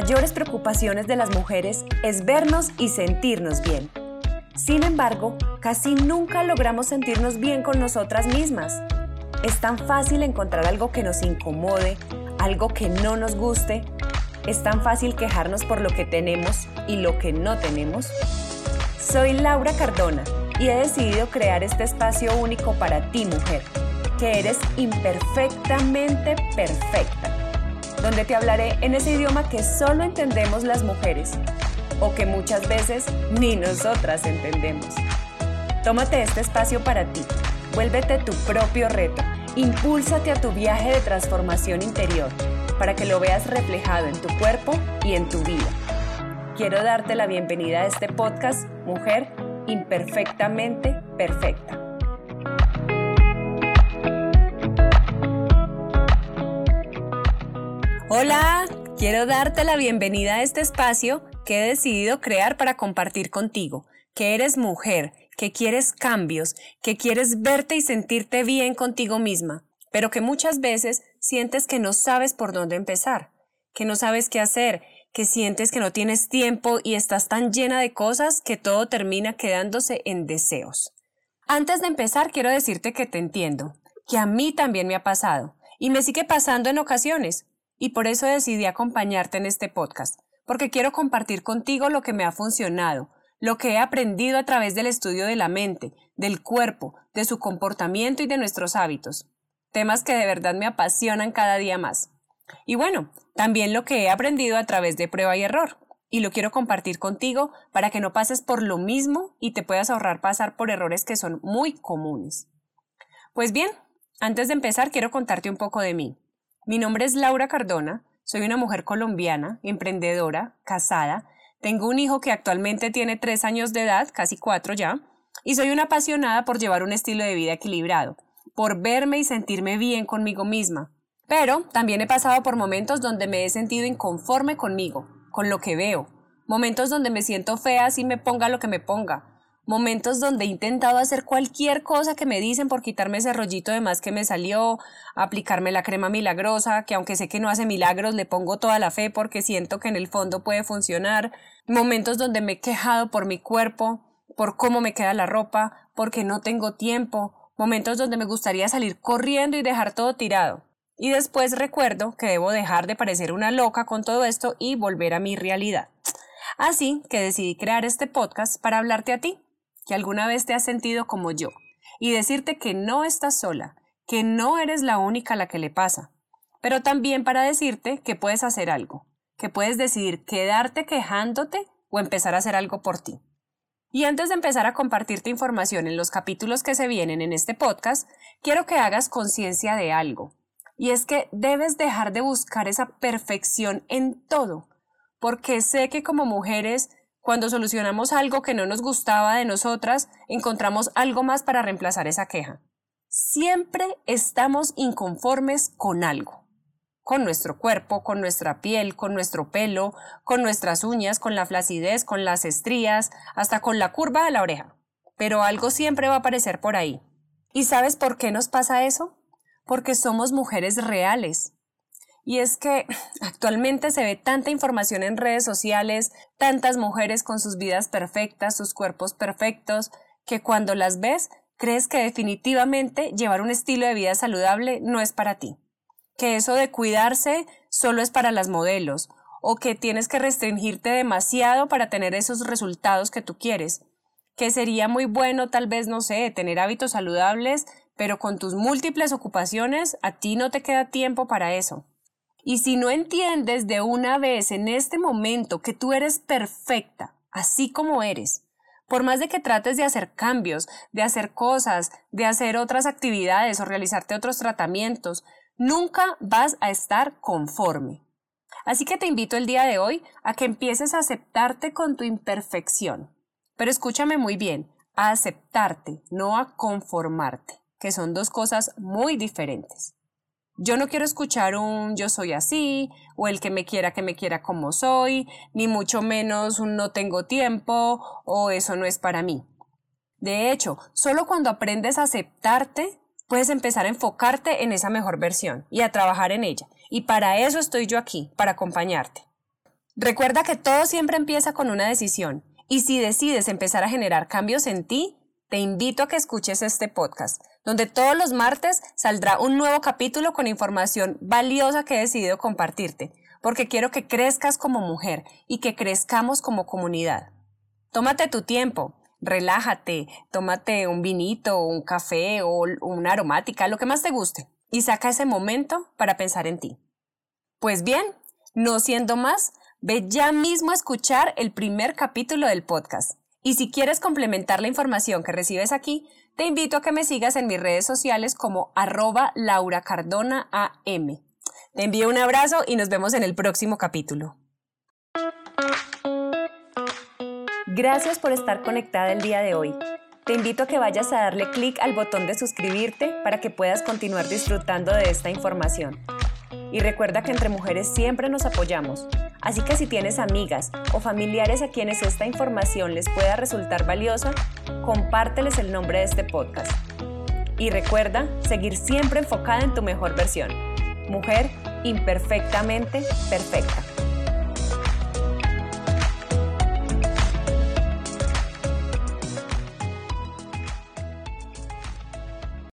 mayores preocupaciones de las mujeres es vernos y sentirnos bien. Sin embargo, casi nunca logramos sentirnos bien con nosotras mismas. Es tan fácil encontrar algo que nos incomode, algo que no nos guste. Es tan fácil quejarnos por lo que tenemos y lo que no tenemos. Soy Laura Cardona y he decidido crear este espacio único para ti, mujer, que eres imperfectamente perfecta donde te hablaré en ese idioma que solo entendemos las mujeres o que muchas veces ni nosotras entendemos. Tómate este espacio para ti, vuélvete tu propio reto, impúlsate a tu viaje de transformación interior para que lo veas reflejado en tu cuerpo y en tu vida. Quiero darte la bienvenida a este podcast, Mujer Imperfectamente Perfecta. Hola, quiero darte la bienvenida a este espacio que he decidido crear para compartir contigo, que eres mujer, que quieres cambios, que quieres verte y sentirte bien contigo misma, pero que muchas veces sientes que no sabes por dónde empezar, que no sabes qué hacer, que sientes que no tienes tiempo y estás tan llena de cosas que todo termina quedándose en deseos. Antes de empezar, quiero decirte que te entiendo, que a mí también me ha pasado, y me sigue pasando en ocasiones, y por eso decidí acompañarte en este podcast, porque quiero compartir contigo lo que me ha funcionado, lo que he aprendido a través del estudio de la mente, del cuerpo, de su comportamiento y de nuestros hábitos, temas que de verdad me apasionan cada día más. Y bueno, también lo que he aprendido a través de prueba y error, y lo quiero compartir contigo para que no pases por lo mismo y te puedas ahorrar pasar por errores que son muy comunes. Pues bien, antes de empezar quiero contarte un poco de mí. Mi nombre es Laura Cardona, soy una mujer colombiana, emprendedora, casada, tengo un hijo que actualmente tiene tres años de edad, casi cuatro ya, y soy una apasionada por llevar un estilo de vida equilibrado, por verme y sentirme bien conmigo misma. Pero también he pasado por momentos donde me he sentido inconforme conmigo, con lo que veo, momentos donde me siento fea si me ponga lo que me ponga, momentos donde he intentado hacer cualquier cosa que me dicen por quitarme ese rollito de más que me salió, aplicarme la crema milagrosa, que aunque sé que no hace milagros, le pongo toda la fe porque siento que en el fondo puede funcionar, momentos donde me he quejado por mi cuerpo, por cómo me queda la ropa, porque no tengo tiempo, momentos donde me gustaría salir corriendo y dejar todo tirado. Y después recuerdo que debo dejar de parecer una loca con todo esto y volver a mi realidad. Así que decidí crear este podcast para hablarte a ti, que alguna vez te has sentido como yo y decirte que no estás sola, que no eres la única a la que le pasa, pero también para decirte que puedes hacer algo, que puedes decidir quedarte quejándote o empezar a hacer algo por ti. Y antes de empezar a compartirte información en los capítulos que se vienen en este podcast, quiero que hagas conciencia de algo. Y es que debes dejar de buscar esa perfección en todo, porque sé que como mujeres cuando solucionamos algo que no nos gustaba de nosotras, encontramos algo más para reemplazar esa queja. Siempre estamos inconformes con algo. Con nuestro cuerpo, con nuestra piel, con nuestro pelo, con nuestras uñas, con la flacidez, con las estrías, hasta con la curva de la oreja. Pero algo siempre va a aparecer por ahí. ¿Y sabes por qué nos pasa eso? Porque somos mujeres reales, y es que actualmente se ve tanta información en redes sociales, tantas mujeres con sus vidas perfectas, sus cuerpos perfectos, que cuando las ves crees que definitivamente llevar un estilo de vida saludable no es para ti. Que eso de cuidarse solo es para las modelos, o que tienes que restringirte demasiado para tener esos resultados que tú quieres. Que sería muy bueno tal vez, no sé, tener hábitos saludables, pero con tus múltiples ocupaciones a ti no te queda tiempo para eso. Y si no entiendes de una vez en este momento que tú eres perfecta, así como eres, por más de que trates de hacer cambios, de hacer cosas, de hacer otras actividades o realizarte otros tratamientos, nunca vas a estar conforme. Así que te invito el día de hoy a que empieces a aceptarte con tu imperfección. Pero escúchame muy bien, a aceptarte, no a conformarte, que son dos cosas muy diferentes. Yo no quiero escuchar un yo soy así, o el que me quiera que me quiera como soy, ni mucho menos un no tengo tiempo, o eso no es para mí. De hecho, solo cuando aprendes a aceptarte, puedes empezar a enfocarte en esa mejor versión y a trabajar en ella. Y para eso estoy yo aquí, para acompañarte. Recuerda que todo siempre empieza con una decisión y si decides empezar a generar cambios en ti, te invito a que escuches este podcast, donde todos los martes saldrá un nuevo capítulo con información valiosa que he decidido compartirte, porque quiero que crezcas como mujer y que crezcamos como comunidad. Tómate tu tiempo, relájate, tómate un vinito, un café o una aromática, lo que más te guste, y saca ese momento para pensar en ti. Pues bien, no siendo más, ve ya mismo a escuchar el primer capítulo del podcast. Y si quieres complementar la información que recibes aquí, te invito a que me sigas en mis redes sociales como arroba Laura Cardona AM. Te envío un abrazo y nos vemos en el próximo capítulo. Gracias por estar conectada el día de hoy. Te invito a que vayas a darle clic al botón de suscribirte para que puedas continuar disfrutando de esta información. Y recuerda que entre mujeres siempre nos apoyamos. Así que si tienes amigas o familiares a quienes esta información les pueda resultar valiosa, compárteles el nombre de este podcast. Y recuerda seguir siempre enfocada en tu mejor versión. Mujer imperfectamente perfecta.